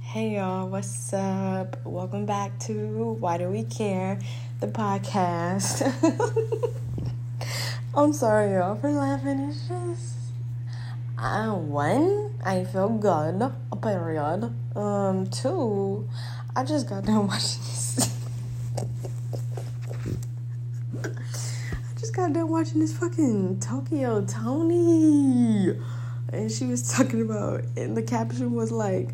Hey y'all, what's up? Welcome back to Why Do We Care, the podcast. I'm sorry y'all for laughing. It's just I one, I feel good, a period. Um, two, I just got done watching this. I just got done watching this fucking Tokyo Toni, And she was talking about and the caption was like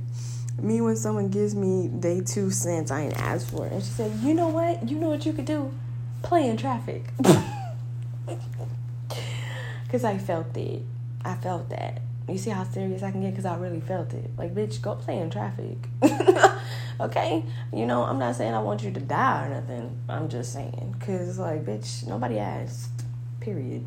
me when someone gives me they two cents I ain't asked for it. And she said, You know what? You know what you could do? Play in traffic. Cause I felt it. I felt that. You see how serious I can get because I really felt it. Like, bitch, go play in traffic. okay? You know, I'm not saying I want you to die or nothing. I'm just saying. Because, like, bitch, nobody asked. Period.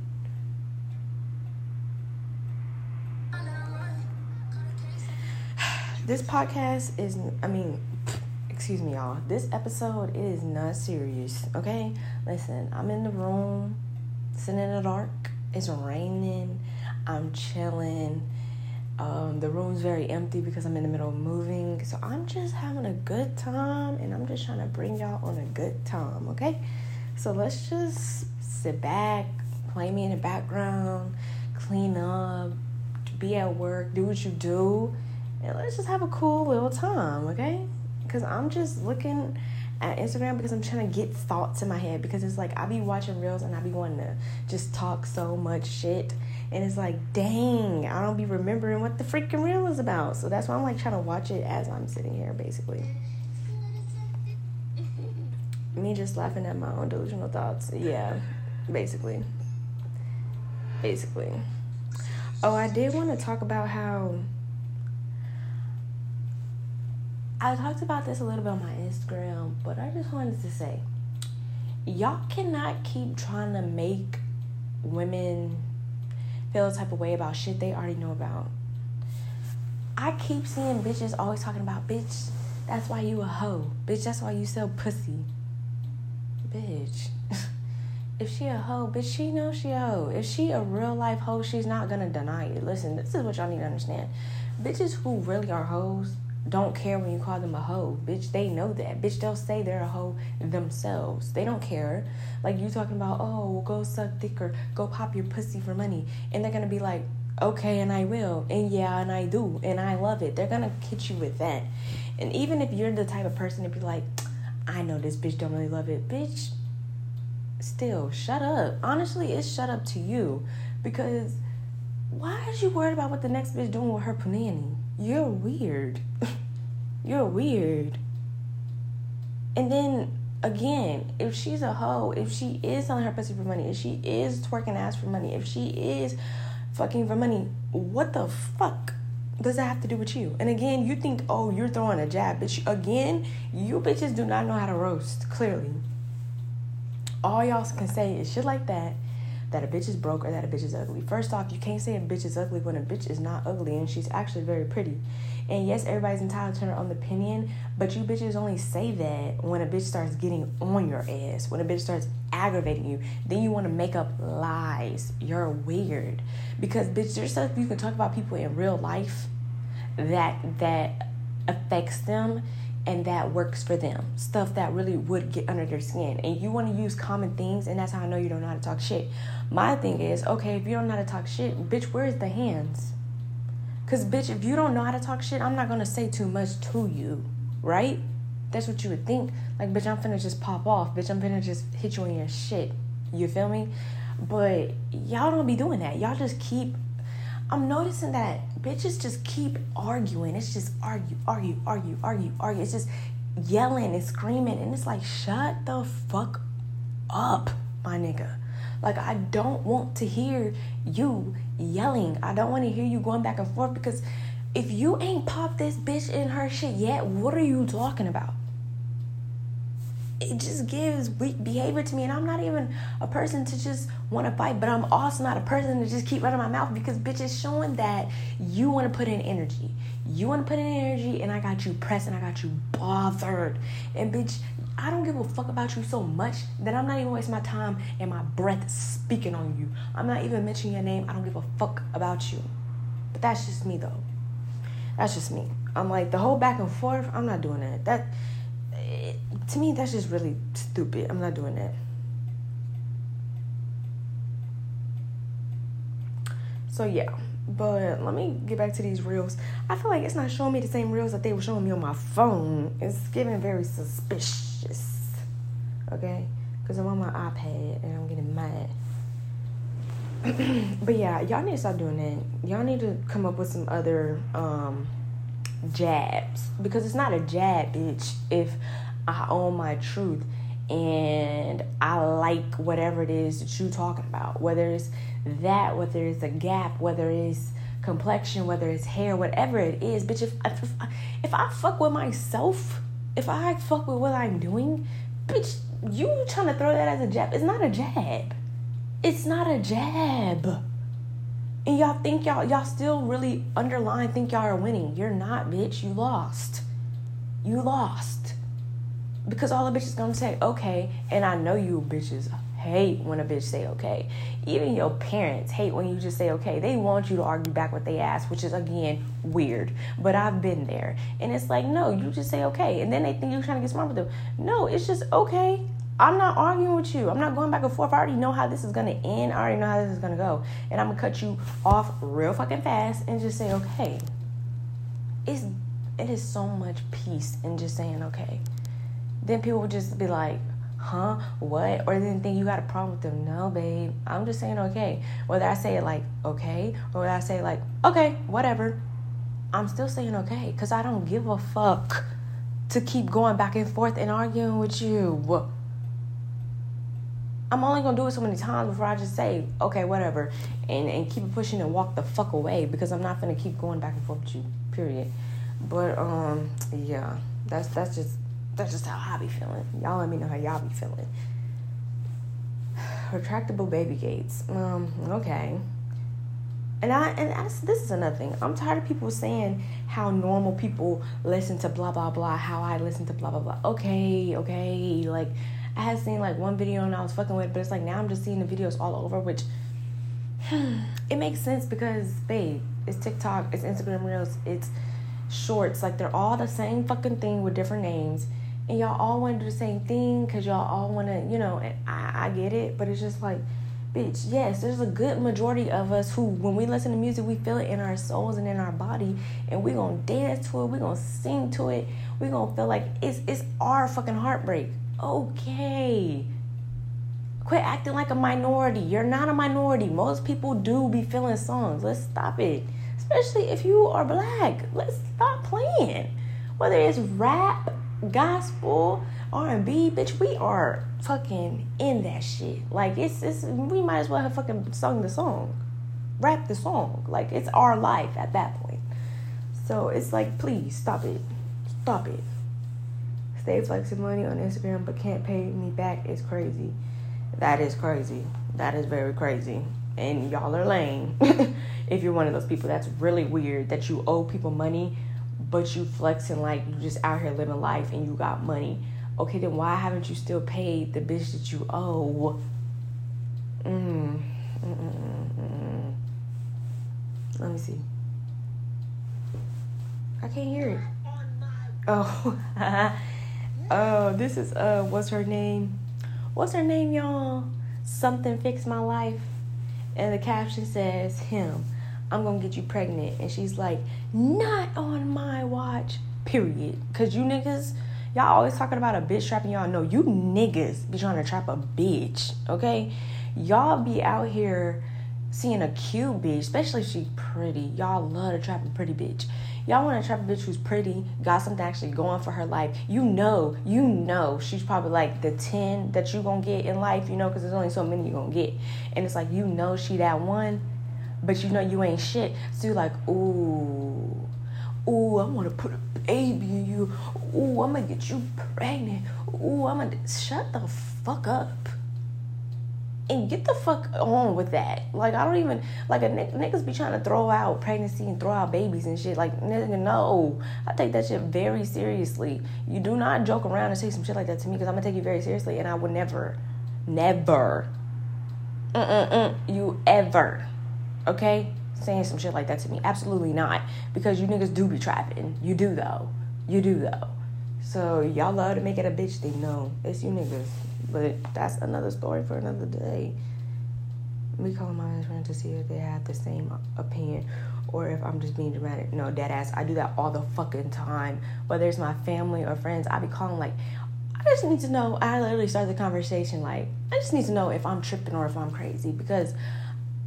This podcast is, I mean, excuse me, y'all. This episode is not serious, okay? Listen, I'm in the room, sitting in the dark. It's raining. I'm chilling. Um, the room's very empty because I'm in the middle of moving. So I'm just having a good time and I'm just trying to bring y'all on a good time, okay? So let's just sit back, play me in the background, clean up, be at work, do what you do and let's just have a cool little time, okay? Because I'm just looking at Instagram because I'm trying to get thoughts in my head because it's like I be watching reels and I be wanting to just talk so much shit. And it's like, dang, I don't be remembering what the freaking reel is about. So that's why I'm like trying to watch it as I'm sitting here, basically. Me just laughing at my own delusional thoughts. Yeah, basically. Basically. Oh, I did want to talk about how I talked about this a little bit on my Instagram, but I just wanted to say y'all cannot keep trying to make women feel a type of way about shit they already know about. I keep seeing bitches always talking about, bitch, that's why you a hoe. Bitch, that's why you sell pussy. Bitch. if she a hoe, bitch, she knows she a hoe. If she a real life hoe, she's not gonna deny it. Listen, this is what y'all need to understand. Bitches who really are hoes don't care when you call them a hoe. Bitch, they know that. Bitch, they'll say they're a hoe themselves. They don't care. Like you talking about, oh, go suck dick or go pop your pussy for money. And they're gonna be like, okay, and I will. And yeah, and I do. And I love it. They're gonna hit you with that. And even if you're the type of person to be like, I know this bitch don't really love it. Bitch, still, shut up. Honestly, it's shut up to you. Because why is you worried about what the next bitch doing with her punani? You're weird. You're weird. And then again, if she's a hoe, if she is selling her pussy for money, if she is twerking ass for money, if she is fucking for money, what the fuck does that have to do with you? And again, you think, oh, you're throwing a jab, bitch. Again, you bitches do not know how to roast, clearly. All y'all can say is shit like that that a bitch is broke or that a bitch is ugly. First off, you can't say a bitch is ugly when a bitch is not ugly and she's actually very pretty. And yes, everybody's entitled to their own opinion, but you bitches only say that when a bitch starts getting on your ass, when a bitch starts aggravating you. Then you want to make up lies. You're weird. Because bitch, there's stuff you can talk about people in real life that that affects them and that works for them. Stuff that really would get under their skin. And you want to use common things, and that's how I know you don't know how to talk shit. My thing is, okay, if you don't know how to talk shit, bitch, where's the hands? Because, bitch, if you don't know how to talk shit, I'm not going to say too much to you, right? That's what you would think. Like, bitch, I'm finna just pop off. Bitch, I'm finna just hit you in your shit. You feel me? But y'all don't be doing that. Y'all just keep I'm noticing that bitches just keep arguing. It's just argue, argue, argue, argue, argue. It's just yelling and screaming. And it's like, shut the fuck up, my nigga. Like, I don't want to hear you yelling. I don't want to hear you going back and forth because if you ain't popped this bitch in her shit yet, what are you talking about? It just gives weak behavior to me and i'm not even a person to just want to fight but i'm also not a person to just keep running my mouth because bitch is showing that you want to put in energy. You want to put in energy and i got you pressed and i got you bothered. And bitch i don't give a fuck about you so much that i'm not even wasting my time and my breath speaking on you. I'm not even mentioning your name. I don't give a fuck about you. But that's just me though. That's just me. I'm like the whole back and forth. I'm not doing that. That to me, that's just really stupid. I'm not doing that. So yeah, but let me get back to these reels. I feel like it's not showing me the same reels that they were showing me on my phone. It's getting very suspicious. Okay, because I'm on my iPad and I'm getting mad. but yeah, y'all need to stop doing that. Y'all need to come up with some other um jabs because it's not a jab, bitch. If I own my truth and I like whatever it is that you're talking about, whether it's that, whether it's a gap, whether it's complexion, whether it's hair, whatever it is, bitch. If if, if I fuck with myself, if I fuck with what I'm doing, bitch, you trying to throw that as a jab? It's not a jab. It's not a jab. And y'all think y'all y'all still really underline think y'all are winning. You're not, bitch. You lost. You lost. Because all the bitches gonna say, okay, and I know you bitches hate when a bitch say okay. Even your parents hate when you just say okay. They want you to argue back what they ask, which is again weird. But I've been there. And it's like, no, you just say okay. And then they think you're trying to get smart with them. No, it's just okay. I'm not arguing with you. I'm not going back and forth. I already know how this is gonna end. I already know how this is gonna go. And I'm gonna cut you off real fucking fast and just say, okay. It's it is so much peace in just saying okay. Then people would just be like, huh? What? Or then think you got a problem with them. No, babe. I'm just saying okay. Whether I say it like okay or whether I say like, okay, whatever. I'm still saying okay. Cause I don't give a fuck to keep going back and forth and arguing with you. I'm only gonna do it so many times before I just say, okay, whatever, and and keep pushing and walk the fuck away because I'm not gonna keep going back and forth with you. Period. But um, yeah, that's that's just that's just how I be feeling. Y'all let me know how y'all be feeling. Retractable baby gates. Um, okay. And I and I, this is another thing. I'm tired of people saying how normal people listen to blah blah blah. How I listen to blah blah blah. Okay, okay, like I had seen like one video and I was fucking with, it, but it's like now I'm just seeing the videos all over, which it makes sense because babe, it's TikTok, it's Instagram Reels, it's shorts. Like they're all the same fucking thing with different names, and y'all all want to do the same thing because y'all all want to, you know. And I, I get it, but it's just like, bitch, yes, there's a good majority of us who, when we listen to music, we feel it in our souls and in our body, and we gonna dance to it, we gonna sing to it, we gonna feel like it's it's our fucking heartbreak okay. Quit acting like a minority. You're not a minority. Most people do be feeling songs. Let's stop it. Especially if you are black. Let's stop playing. Whether it's rap, gospel, R&B, bitch, we are fucking in that shit. Like it's it's we might as well have fucking sung the song. Rap the song. Like it's our life at that point. So it's like please stop it. Stop it stay money on Instagram but can't pay me back is crazy. That is crazy. That is very crazy. And y'all are lame. if you're one of those people, that's really weird that you owe people money, but you flexing like you just out here living life and you got money. Okay, then why haven't you still paid the bitch that you owe? Mm. Mm-mm-mm. Let me see. I can't hear it. Oh. Oh, this is uh what's her name? What's her name, y'all? Something fixed my life. And the caption says, him, I'm gonna get you pregnant. And she's like, not on my watch, period. Cause you niggas, y'all always talking about a bitch trapping y'all. No, you niggas be trying to trap a bitch, okay? Y'all be out here seeing a cute bitch, especially if she's pretty. Y'all love to trap a pretty bitch. Y'all want to trap a bitch who's pretty, got something actually going for her life. You know, you know she's probably like the 10 that you going to get in life, you know, because there's only so many you're going to get. And it's like, you know she that one, but you know you ain't shit. So you're like, ooh, ooh, I want to put a baby in you. Ooh, I'm to get you pregnant. Ooh, I'm to... Shut the fuck up and get the fuck on with that. Like I don't even like a niggas be trying to throw out pregnancy and throw out babies and shit. Like nigga, no, I take that shit very seriously. You do not joke around and say some shit like that to me because I'm gonna take you very seriously, and I would never, never, mm-mm-mm, you ever, okay? saying some shit like that to me. Absolutely not. Because you niggas do be trapping. You do though. You do though. So y'all love to make it a bitch thing. No, it's you niggas. But that's another story for another day. We call my best friend to see if they have the same opinion or if I'm just being dramatic. No, dead ass. I do that all the fucking time. Whether it's my family or friends, I be calling like, I just need to know. I literally start the conversation like, I just need to know if I'm tripping or if I'm crazy because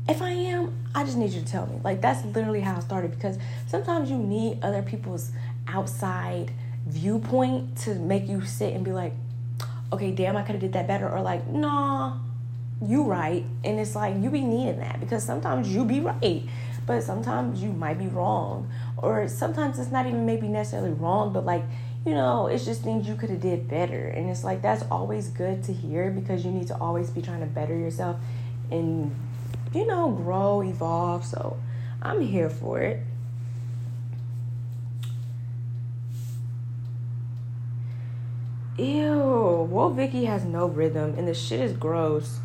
if I am, I just need you to tell me. Like that's literally how I started because sometimes you need other people's outside viewpoint to make you sit and be like, okay, damn, I could have did that better, or like, nah, you right. And it's like you be needing that because sometimes you be right, but sometimes you might be wrong. Or sometimes it's not even maybe necessarily wrong, but like, you know, it's just things you could have did better. And it's like that's always good to hear because you need to always be trying to better yourself and you know, grow, evolve. So I'm here for it. Ew, Woah Vicky has no rhythm and the shit is gross.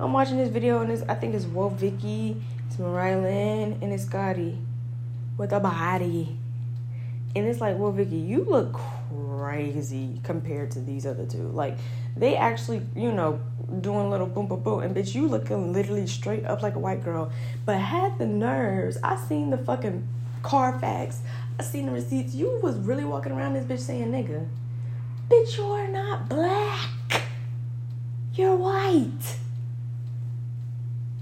I'm watching this video and it's, I think it's Woah Vicky, it's Mariah Lynn, and it's Scotty with a body. And it's like, well, Vicky, you look crazy compared to these other two. Like, they actually, you know, doing little boom, boom, boom. And bitch, you looking literally straight up like a white girl. But had the nerves. I seen the fucking Carfax. I seen the receipts. You was really walking around this bitch saying nigga. Bitch, you are not black. You're white.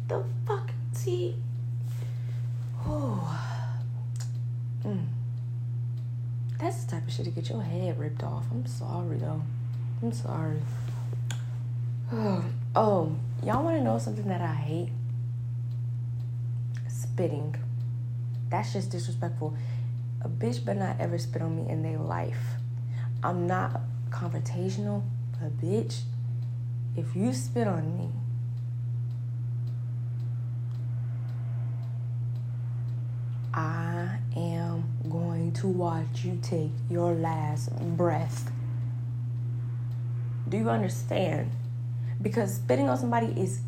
The fuck? See? Oh. Mm. That's the type of shit to get your head ripped off. I'm sorry, though. I'm sorry. Oh, y'all want to know something that I hate? Spitting. That's just disrespectful. A bitch better not ever spit on me in their life. I'm not confrontational, a bitch, if you spit on me, I am going to watch you take your last breath. Do you understand? Because spitting on somebody is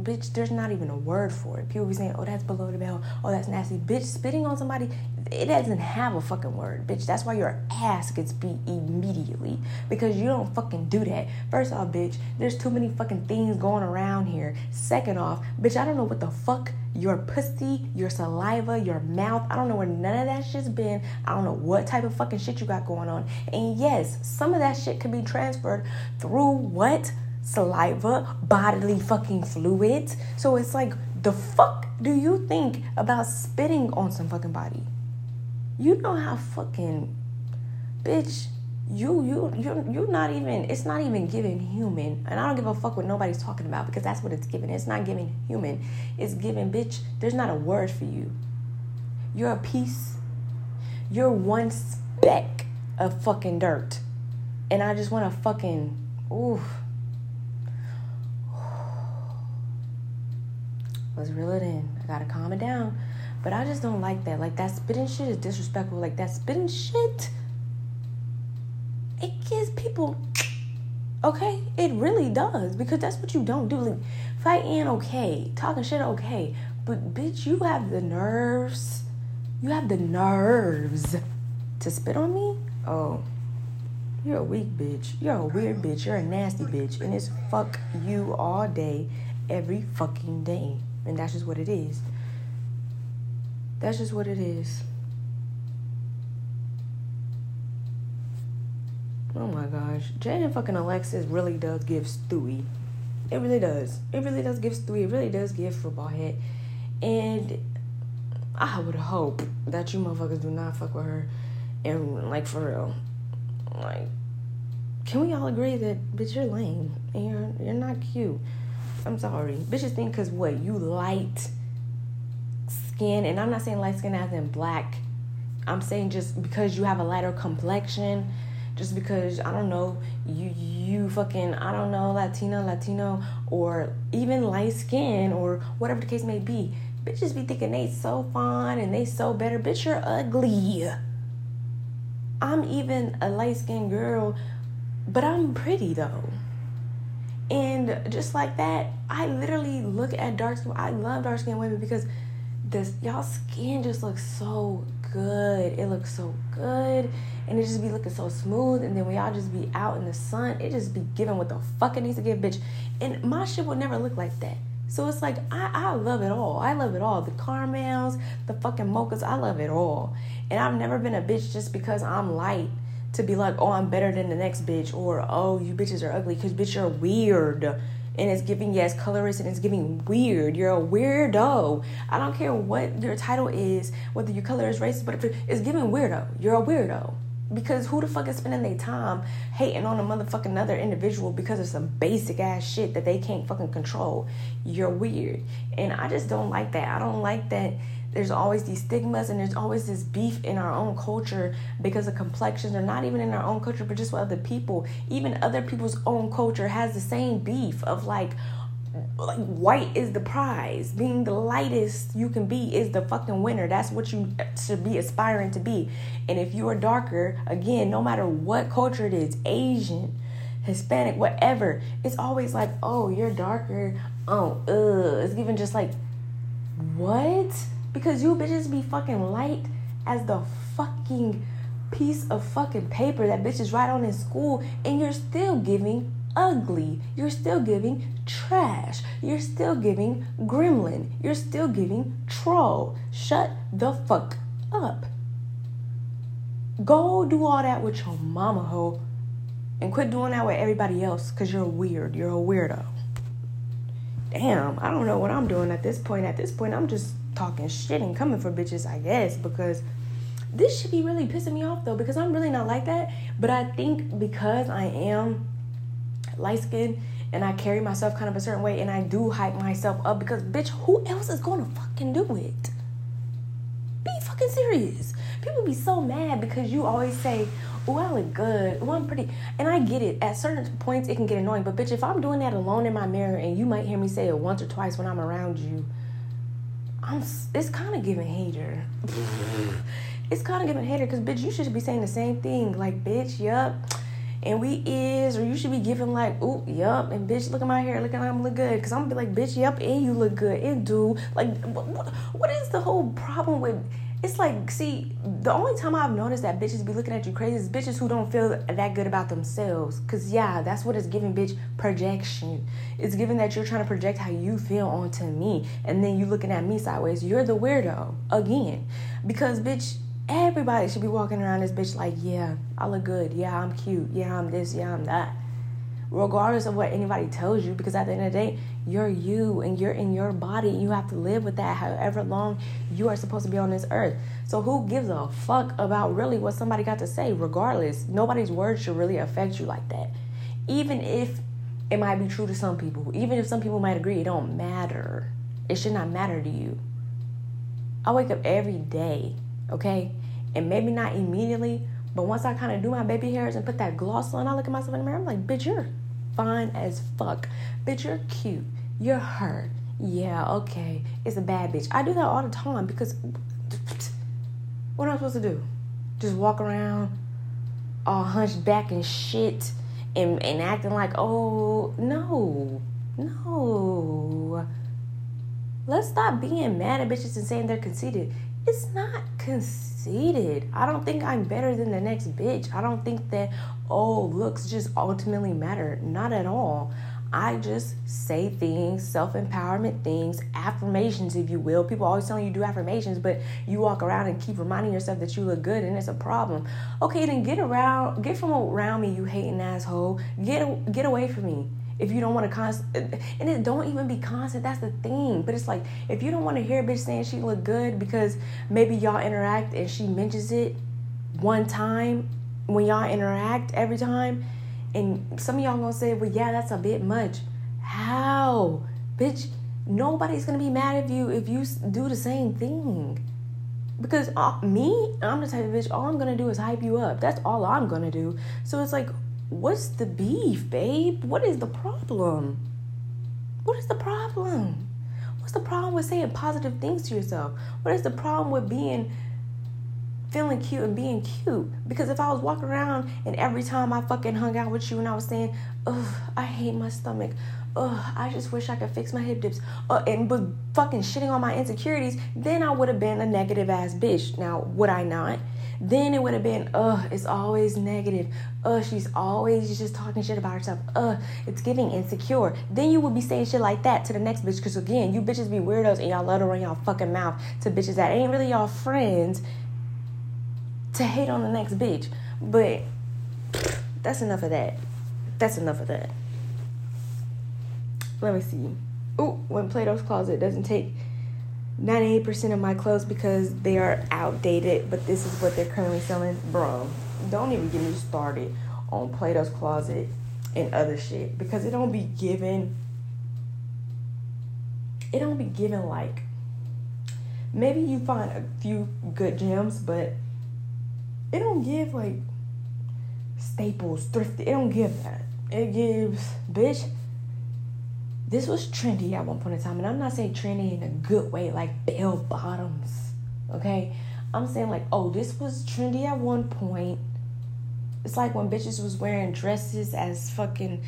bitch, there's not even a word for it. People be saying, oh, that's below the belt. Oh, that's nasty. Bitch, spitting on somebody, it doesn't have a fucking word, bitch. That's why your ass gets beat immediately because you don't fucking do that. First off, bitch, there's too many fucking things going around here. Second off, bitch, I don't know what the fuck your pussy, your saliva, your mouth, I don't know where none of that shit's been. I don't know what type of fucking shit you got going on. And yes, some of that shit can be transferred through what? Saliva, bodily fucking fluids. So it's like, the fuck do you think about spitting on some fucking body? You know how fucking bitch you you you you're not even it's not even giving human. And i don't give a fuck what nobody's talking about because that's what it's giving. It's not giving human. It's giving bitch there's not a word for you. You're a piece. You're one speck of fucking dirt. And i just want to fucking ooh Let's reel it in. I gotta calm it down. But I just don't like that. Like that spitting shit is disrespectful. Like that spitting shit, it gives people okay. It really does because that's what you don't do. Like fighting okay, talking shit okay, but bitch, you have the nerves. You have the nerves to spit on me. Oh, you're a weak bitch. You're a weird bitch. You're a nasty bitch, and it's fuck you all day, every fucking day. And that's just what it is. That's just what it is. Oh my gosh. Jane fucking Alexis really does give Stewie. It really does. It really does give Stewie. It really does give football head. And I would hope that you motherfuckers do not fuck with her. And like for real. Like can we all agree that bitch you're lame and you're you're not cute. I'm sorry. Bitches think because what? You light skin, and I'm not saying light skin as in black. I'm saying just because you have a lighter complexion, just because I don't know you you fucking I don't know Latina Latino or even light skin or whatever the case may be. Bitches be thinking they so fine and they so better. Bitch, you're ugly. I'm even a light skinned girl, but I'm pretty though. And just like that, I literally look at dark skin. I love dark skinned women because this y'all skin just looks so good. It looks so good. And it just be looking so smooth. And then when y'all just be out in the sun, it just be giving what the fuck it needs to give, bitch. And my shit would never look like that. So it's like I, I love it all. I love it all. The caramels, the fucking mochas, I love it all. And I've never been a bitch just because I'm light to be like, oh, I'm better than the next bitch, or oh, you bitches are ugly, because bitch, you're weird. And it's giving, yes, colorist, and it's giving weird. You're a weirdo. I don't care what your title is, whether your color is racist, but it's giving weirdo. You're a weirdo. Because who the fuck is spending their time hating on a motherfucking another individual because of some basic ass shit that they can't fucking control? You're weird. And I just don't like that. I don't like that there's always these stigmas and there's always this beef in our own culture because of complexions or not even in our own culture but just with other people. Even other people's own culture has the same beef of like like white is the prize. Being the lightest you can be is the fucking winner. That's what you should be aspiring to be. And if you are darker again no matter what culture it is asian hispanic whatever it's always like oh you're darker. Oh ugh. It's even just like what because you bitches be fucking light as the fucking piece of fucking paper that bitches write on in school, and you're still giving ugly. You're still giving trash. You're still giving gremlin. You're still giving troll. Shut the fuck up. Go do all that with your mama hoe and quit doing that with everybody else because you're weird. You're a weirdo. Damn, I don't know what I'm doing at this point. At this point, I'm just talking shit and coming for bitches, I guess, because this should be really pissing me off though, because I'm really not like that. But I think because I am light skinned and I carry myself kind of a certain way and I do hype myself up because bitch, who else is gonna fucking do it? Be fucking serious. People be so mad because you always say, Oh, I look good. Oh, I'm pretty. And I get it. At certain points, it can get annoying. But, bitch, if I'm doing that alone in my mirror and you might hear me say it once or twice when I'm around you, I'm it's kind of giving hater. Mm-hmm. it's kind of giving hater because bitch, you should be saying the same thing. Like bitch, yup. And we is, or you should be giving like, ooh, yup, and bitch, look at my hair, look at I'm look good. Cause I'm gonna be like, bitch, yup, and you look good, and do. Like, what, what is the whole problem with it's like, see, the only time I've noticed that bitches be looking at you crazy is bitches who don't feel that good about themselves. Cause yeah, that's what it's giving, bitch, projection. It's giving that you're trying to project how you feel onto me, and then you looking at me sideways. You're the weirdo again, because bitch, everybody should be walking around this bitch like, yeah, I look good, yeah, I'm cute, yeah, I'm this, yeah, I'm that regardless of what anybody tells you because at the end of the day you're you and you're in your body you have to live with that however long you are supposed to be on this earth. So who gives a fuck about really what somebody got to say? Regardless nobody's words should really affect you like that. Even if it might be true to some people even if some people might agree it don't matter. It should not matter to you. I wake up every day okay? And maybe not immediately but once I kind of do my baby hairs and put that gloss on, I look at myself in the mirror. I'm like, bitch, you're fine as fuck. Bitch, you're cute. You're her. Yeah, okay. It's a bad bitch. I do that all the time because what am I supposed to do? Just walk around all hunched back and shit and, and acting like, oh, no, no. Let's stop being mad at bitches and saying they're conceited. It's not conceited. I don't think I'm better than the next bitch. I don't think that, oh, looks just ultimately matter. Not at all. I just say things, self empowerment things, affirmations, if you will. People always telling you do affirmations, but you walk around and keep reminding yourself that you look good, and it's a problem. Okay, then get around, get from around me, you hating asshole. Get get away from me if you don't want to constant and it don't even be constant that's the thing but it's like if you don't want to hear a bitch saying she look good because maybe y'all interact and she mentions it one time when y'all interact every time and some of y'all gonna say well yeah that's a bit much how bitch nobody's gonna be mad at you if you do the same thing because uh, me i'm the type of bitch all i'm gonna do is hype you up that's all i'm gonna do so it's like What's the beef, babe? What is the problem? What is the problem? What's the problem with saying positive things to yourself? What is the problem with being feeling cute and being cute? Because if I was walking around and every time I fucking hung out with you and I was saying, ugh, I hate my stomach, ugh, I just wish I could fix my hip dips, uh, and was fucking shitting on my insecurities, then I would have been a negative ass bitch. Now, would I not? Then it would have been, ugh, it's always negative. Ugh, she's always just talking shit about herself. Ugh, it's giving insecure. Then you would be saying shit like that to the next bitch. Because again, you bitches be weirdos and y'all let her run y'all fucking mouth to bitches that ain't really y'all friends to hate on the next bitch. But that's enough of that. That's enough of that. Let me see. Ooh, when Plato's Closet doesn't take 98% of my clothes because they are outdated, but this is what they're currently selling. Bro, don't even get me started on Plato's Closet and other shit because it don't be given it don't be given like maybe you find a few good gems, but it don't give like staples, thrift. It don't give that. It gives, bitch. This was trendy at one point in time, and I'm not saying trendy in a good way, like bell bottoms. Okay, I'm saying like, oh, this was trendy at one point. It's like when bitches was wearing dresses as fucking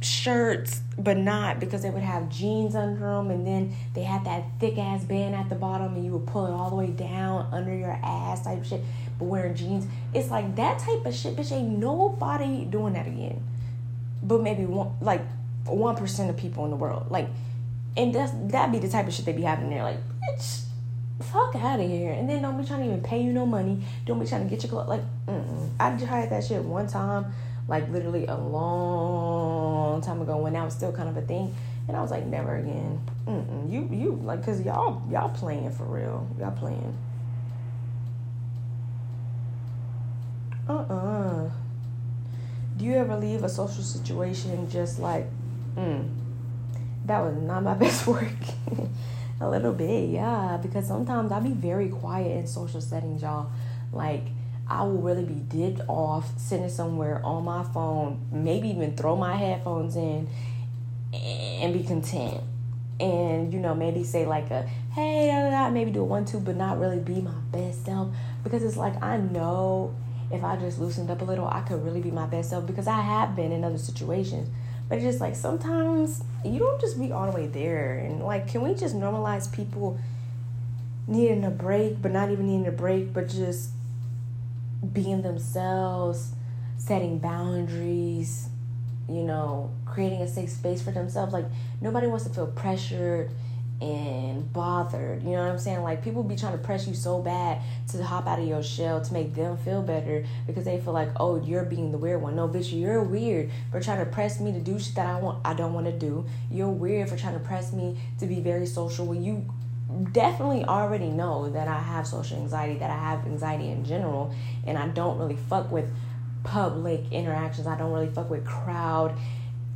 shirts, but not because they would have jeans under them, and then they had that thick ass band at the bottom, and you would pull it all the way down under your ass type shit. But wearing jeans, it's like that type of shit, bitch. Ain't nobody doing that again, but maybe one like one percent of people in the world, like, and that's that be the type of shit they be having there, like, bitch. Fuck out of here, and then don't be trying to even pay you no money. Don't be trying to get your clothes. Like, mm-mm. I tried that shit one time like literally a long time ago when that was still kind of a thing and i was like never again Mm-mm. you you like because y'all y'all playing for real y'all playing uh-uh do you ever leave a social situation just like mm, that was not my best work a little bit yeah because sometimes i be very quiet in social settings y'all like I will really be dipped off, sitting somewhere on my phone, maybe even throw my headphones in and be content. And, you know, maybe say like a, hey, da, da, da, maybe do a one, two, but not really be my best self. Because it's like, I know if I just loosened up a little, I could really be my best self because I have been in other situations. But it's just like sometimes you don't just be all the way there. And like, can we just normalize people needing a break, but not even needing a break, but just being themselves, setting boundaries, you know, creating a safe space for themselves. Like nobody wants to feel pressured and bothered. You know what I'm saying? Like people be trying to press you so bad to hop out of your shell to make them feel better because they feel like, oh, you're being the weird one. No, bitch, you're weird for trying to press me to do shit that I want I don't want to do. You're weird for trying to press me to be very social when you definitely already know that I have social anxiety, that I have anxiety in general, and I don't really fuck with public interactions. I don't really fuck with crowd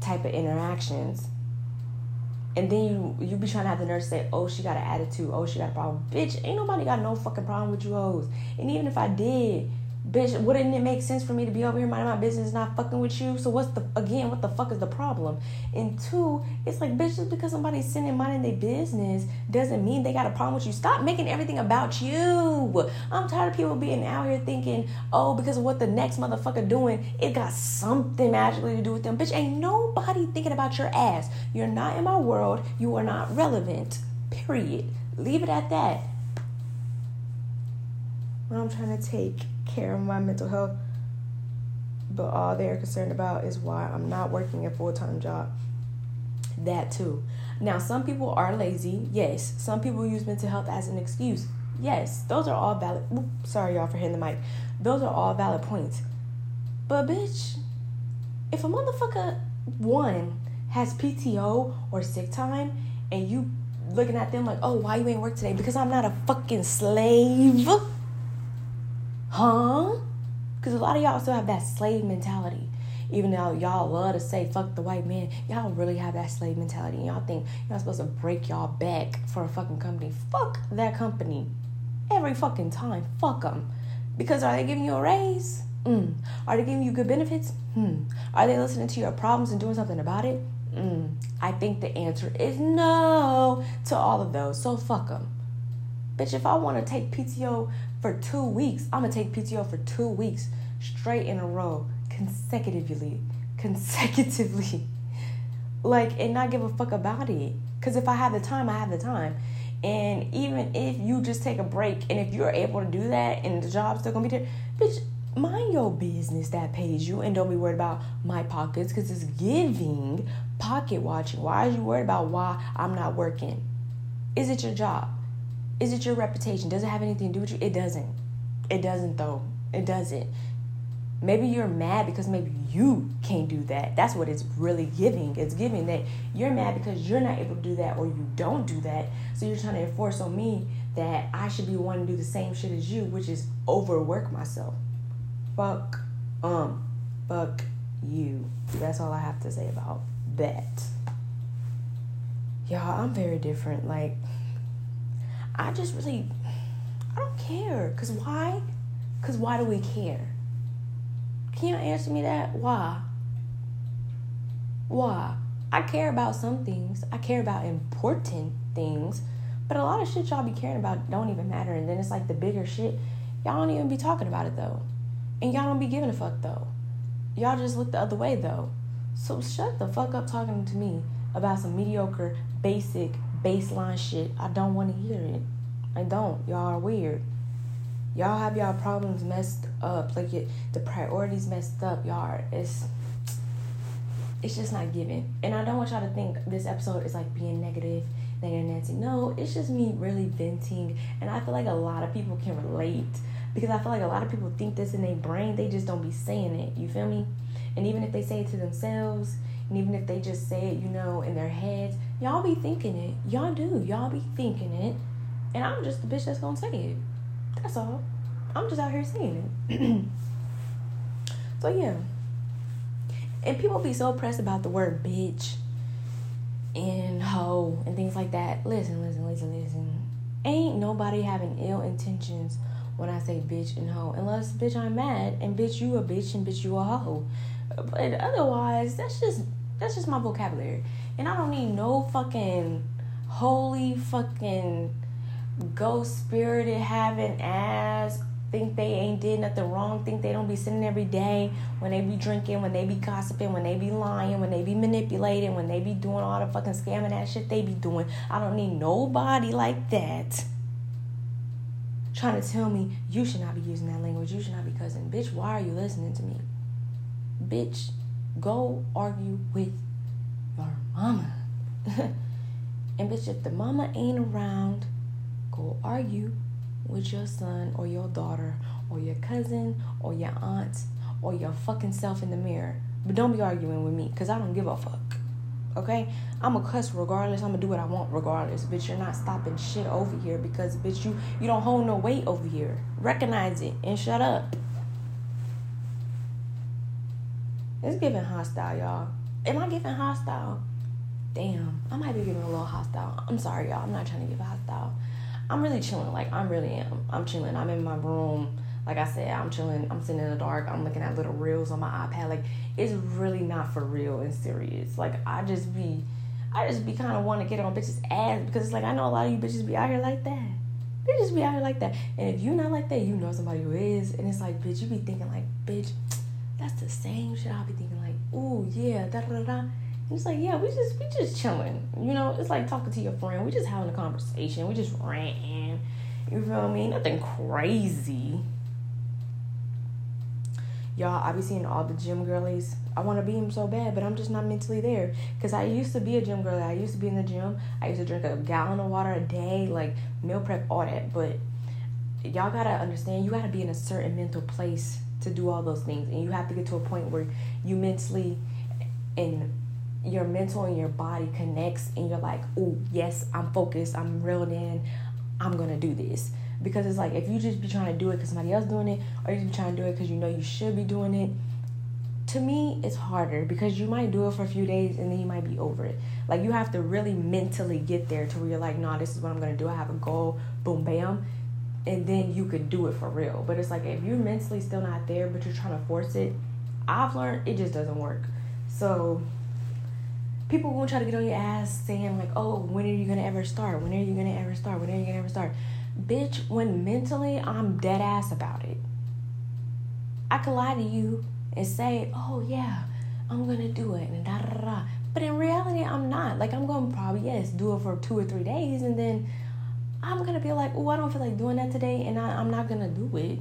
type of interactions. And then you you be trying to have the nurse say, "Oh, she got an attitude. Oh, she got a problem." Bitch, ain't nobody got no fucking problem with you hoes. And even if I did, bitch, wouldn't it make sense for me to be over here minding my business, not fucking with you? So what's the again? What the fuck is the problem? And two, it's like bitch, just because somebody's and minding their business doesn't mean they got a problem with you. Stop making everything about you. I'm tired of people being out here thinking, oh, because of what the next motherfucker doing, it got something magically to do with them. Bitch, ain't nobody thinking about your ass. You're not in my world. You are not relevant. Period. Leave it at that. What I'm trying to take care of my mental health. But all they're concerned about is why I'm not working a full time job. That too. Now, some people are lazy. Yes. Some people use mental health as an excuse. Yes. Those are all valid. sorry, y'all, for hitting the mic. Those are all valid points. But, bitch, if a motherfucker, one, has PTO or sick time and you looking at them like, oh, why you ain't work today? Because I'm not a fucking slave. Huh? Because a lot of y'all still have that slave mentality. Even though y'all love to say fuck the white man, y'all really have that slave mentality. And y'all think y'all supposed to break y'all back for a fucking company. Fuck that company. Every fucking time. Fuck them. Because are they giving you a raise? Mm. Are they giving you good benefits? Hmm. Are they listening to your problems and doing something about it? Mm. I think the answer is no to all of those. So fuck them. Bitch, if I want to take PTO for two weeks. I'm gonna take PTO for two weeks straight in a row, consecutively, consecutively. like and not give a fuck about it. Because if i have the time i have the time. And even if you just take a break and if you're able to do that and the job's still gonna be there bitch mind your business that pays you and don't be worried about my pockets because it's giving pocket watching. Why are you worried about why i'm not working? Is it your job is it your reputation does it have anything to do with you it doesn't it doesn't though it doesn't Maybe you're mad because maybe you can't do that. That's what it's really giving. It's giving that you're mad because you're not able to do that or you don't do that. So you're trying to enforce on me that I should be wanting to do the same shit as you, which is overwork myself. Fuck um fuck you. That's all I have to say about that. Y'all, I'm very different. Like I just really I don't care. Cause why? Cause why do we care? Can you answer me that? Why? Why? I care about some things. I care about important things. But a lot of shit y'all be caring about don't even matter. And then it's like the bigger shit. Y'all don't even be talking about it though. And y'all don't be giving a fuck though. Y'all just look the other way though. So shut the fuck up talking to me about some mediocre, basic, baseline shit. I don't want to hear it. I don't. Y'all are weird. Y'all have y'all problems messed up. Like it, the priorities messed up. Y'all it's it's just not given and i don't want y'all to think this episode is like being negative negative nancy no it's just me really venting. And i feel like a lot of people can relate. Because i feel like a lot of people think this in their brain. They just don't be saying it. You feel me? And even if they say it to themselves and even if they just say it you know in their heads y'all be thinking it y'all do y'all be thinking it and i'm just the bitch that's gonna say it that's all. I'm just out here saying it. so yeah. And people be so pressed about the word bitch and hoe and things like that. Listen, listen, listen, listen. Ain't nobody having ill intentions when I say bitch and hoe. Unless bitch I'm mad and bitch you a bitch and bitch you a hoe. But otherwise, that's just that's just my vocabulary. And I don't need no fucking holy fucking ghost spirited having ass think they ain't did nothing wrong, think they don't be sitting every day when they be drinking, when they be gossiping, when they be lying, when they be manipulating, when they be doing all the fucking scamming that shit they be doing. I don't need nobody like that trying to tell me you should not be using that language, you should not be cussing. Bitch, why are you listening to me? Bitch, go argue with your mama. and bitch, if the mama ain't around, go argue with your son or your daughter or your cousin or your aunt or your fucking self in the mirror. But don't be arguing with me because I don't give a fuck. Okay? I'm a cuss regardless. I'm gonna do what I want regardless. Bitch, you're not stopping shit over here because bitch you you don't hold no weight over here. Recognize it and shut up. It's giving hostile, y'all. Am I giving hostile? Damn, I might be giving a little hostile. I'm sorry, y'all. I'm not trying to give hostile. I'm really chilling. Like I'm really am. I'm chilling. I'm in my room. Like I said, I'm chilling. I'm sitting in the dark. I'm looking at little reels on my iPad. Like it's really not for real and serious. Like I just be, I just be kind of want to get on bitches' ass because it's like I know a lot of you bitches be out here like that. Bitches be out here like that. And if you not like that, you know somebody who is. And it's like, bitch, you be thinking like, bitch, that's the same shit. I'll be thinking like, ooh yeah, da da da. It's like, yeah, we just we just chilling. You know, it's like talking to your friend. We just having a conversation. We just ranting. You feel me? Nothing crazy. Y'all, I be seeing all the gym girlies. I want to be them so bad, but I'm just not mentally there. Because I used to be a gym girl. I used to be in the gym. I used to drink a gallon of water a day, like meal prep, all that. But y'all got to understand, you got to be in a certain mental place to do all those things. And you have to get to a point where you mentally and your mental and your body connects and you're like, oh, yes, I'm focused, I'm reeled in, I'm gonna do this. Because it's like if you just be trying to do it because somebody else doing it, or you be trying to do it because you know you should be doing it, to me it's harder because you might do it for a few days and then you might be over it. Like you have to really mentally get there to where you're like, nah, this is what I'm gonna do. I have a goal, boom, bam, and then you could do it for real. But it's like if you're mentally still not there, but you're trying to force it, I've learned it just doesn't work. So people won't try to get on your ass saying like, "Oh, when are you gonna ever start? When are you gonna ever start? When are you gonna ever start?" Bitch, when mentally I'm dead ass about it, I could lie to you and say, "Oh yeah, I'm gonna do it," and da da da. But in reality, I'm not. Like, I'm to probably, yes, do it for two or three days. And then I'm to be like, oh, I don't feel like doing that today. And I, I'm not to do it.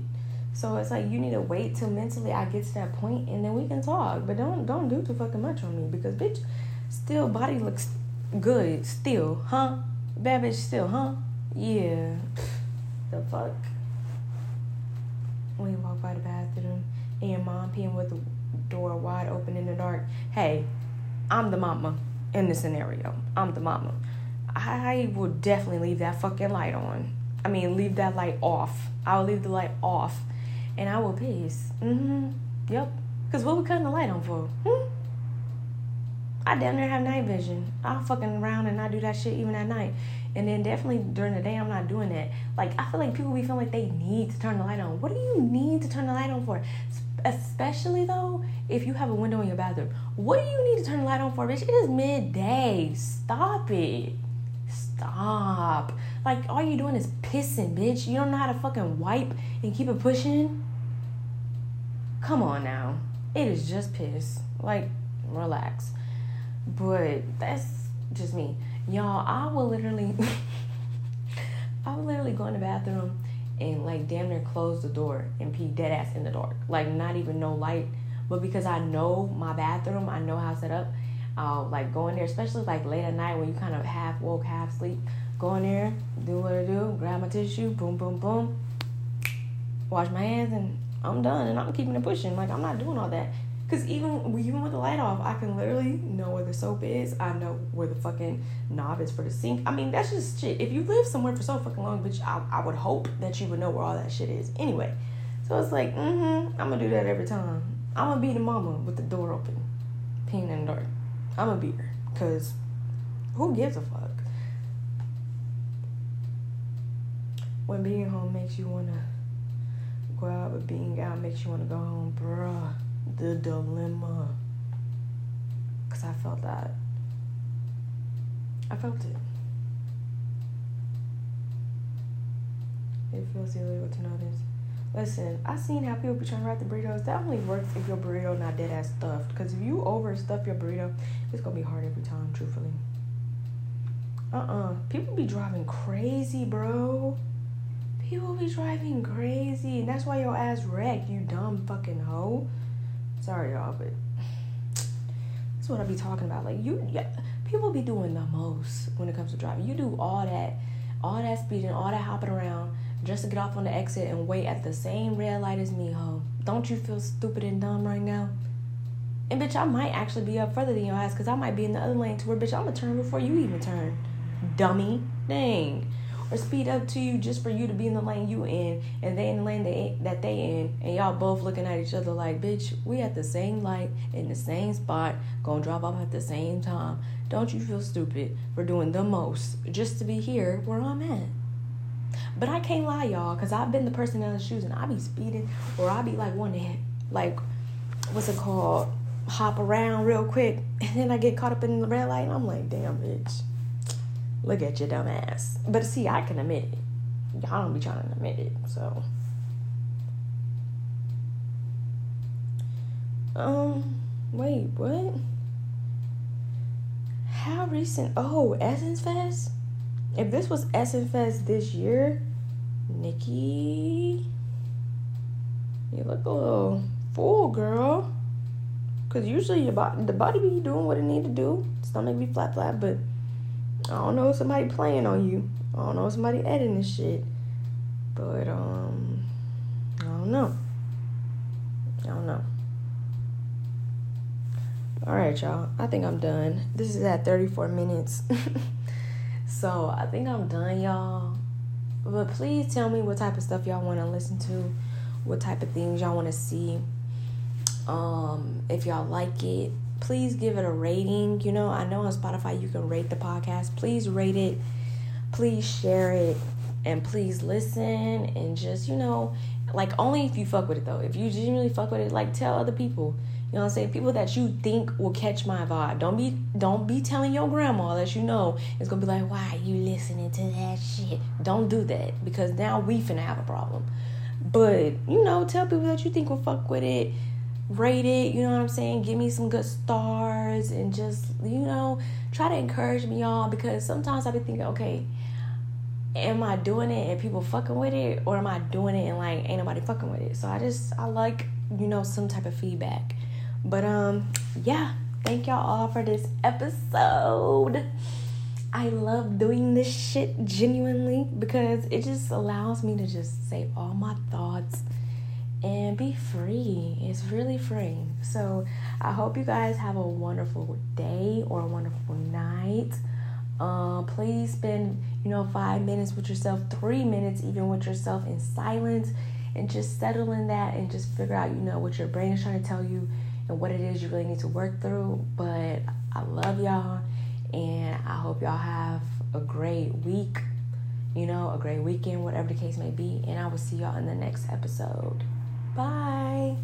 So it's like you need to wait till mentally I get to that point and then we can talk. But don't don't do too fucking much on me because bitch, still body looks good still, huh? Bad bitch still, huh? Yeah. The fuck. When you walk by the bathroom and your mom peeing with the door wide open in the dark. Hey, I'm the mama in this scenario. I'm the mama. I will definitely leave that fucking light on. I mean, leave that light off. I'll leave the light off and I will piss. Mm-hmm. Yep. Because what we cutting the light on for? Hmm? I damn near have night vision. I'll fucking around and I do that shit even at night. And then definitely during the day, I'm not doing that. Like, I feel like people be feeling like they need to turn the light on. What do you need to turn the light on for? Especially though, if you have a window in your bathroom. What do you need to turn the light on for, bitch? It is midday. Stop it. Stop. Like, all you're doing is pissing, bitch. You don't know how to fucking wipe and keep it pushing? Come on now. It is just piss. Like, relax. But that's just me. Y'all, I will literally I will literally go in the bathroom and like damn near close the door and pee dead ass in the dark. Like not even no light. But because I know my bathroom, I know how set up, I'll like go in there, especially like late at night when you kind of half woke, half sleep. Go in there, do what I do, grab my tissue, boom, boom, boom, wash my hands, and I'm done. And I'm keeping it pushing. Like I'm not doing all that. Cause even even with the light off, I can literally know where the soap is. I know where the fucking knob is for the sink. I mean, that's just shit. If you live somewhere for so fucking long, bitch, I, I would hope that you would know where all that shit is. Anyway, so it's like, mm-hmm, I'm gonna do that every time. I'm gonna be the mama with the door open, peeing in the dark. I'm a beer. cause who gives a fuck? When being home makes you wanna go out, but being out makes you wanna go home, bruh the dilemma. Because I felt that. I felt it. It feels illegal to notice. Listen, I seen how people be trying to wrap the burritos. That only works if your burrito not dead ass stuffed. Because if you overstuff your burrito, it's gonna be hard every time, truthfully. Uh-uh. People be driving crazy, bro. People be driving crazy. And that's why your ass wrecked, you dumb fucking hoe. Sorry, y'all, but that's what I be talking about. Like you, yeah, people be doing the most when it comes to driving. You do all that, all that speeding, all that hopping around just to get off on the exit and wait at the same red light as me, ho. Don't you feel stupid and dumb right now? And bitch, I might actually be up further than your ass because I might be in the other lane to where bitch I'm gonna turn before you even turn. Dummy. Dang or speed up to you just for you to be in the lane you in and they in the lane they, that they in and y'all both looking at each other like bitch we at the same light in the same spot gonna drop off at the same time don't you feel stupid for doing the most just to be here where i'm at but i can't lie y'all because i've been the person in the shoes and i be speeding or i be like wanting to like what's it called hop around real quick and then i get caught up in the red light and i'm like damn bitch Look at your dumb ass. But see, I can admit it. Y'all don't be trying to admit it, so. Um, wait, what? How recent? Oh, Essence Fest? If this was Essence Fest this year, Nikki, you look a little full, girl. Cause usually your body, the body be doing what it need to do. Stomach be flat, flat, but I don't know somebody playing on you. I don't know somebody editing this shit. But um I don't know. I don't know. Alright, y'all. I think I'm done. This is at 34 minutes. so I think I'm done, y'all. But please tell me what type of stuff y'all want to listen to, what type of things y'all want to see. Um, if y'all like it, please give it a rating. You know, I know on Spotify you can rate the podcast. Please rate it. Please share it. And please listen and just, you know, like only if you fuck with it though. If you genuinely fuck with it, like tell other people. You know what I'm saying? People that you think will catch my vibe. Don't be don't be telling your grandma that you know it's gonna be like, why are you listening to that shit? Don't do that because now we finna have a problem. But you know, tell people that you think will fuck with it rate it, you know what I'm saying? Give me some good stars and just, you know, try to encourage me, y'all, because sometimes I be thinking, okay, am I doing it and people fucking with it, or am I doing it and like ain't nobody fucking with it? So I just, I like, you know, some type of feedback. But, um, yeah, thank y'all all for this episode. I love doing this shit genuinely because it just allows me to just say all my thoughts and be free. It's really free. So I hope you guys have a wonderful day or a wonderful night. Uh, please spend, you know, five minutes with yourself, three minutes even with yourself in silence, and just settle in that and just figure out, you know, what your brain is trying to tell you and what it is you really need to work through. But I love y'all, and I hope y'all have a great week, you know, a great weekend, whatever the case may be. And I will see y'all in the next episode. Bye.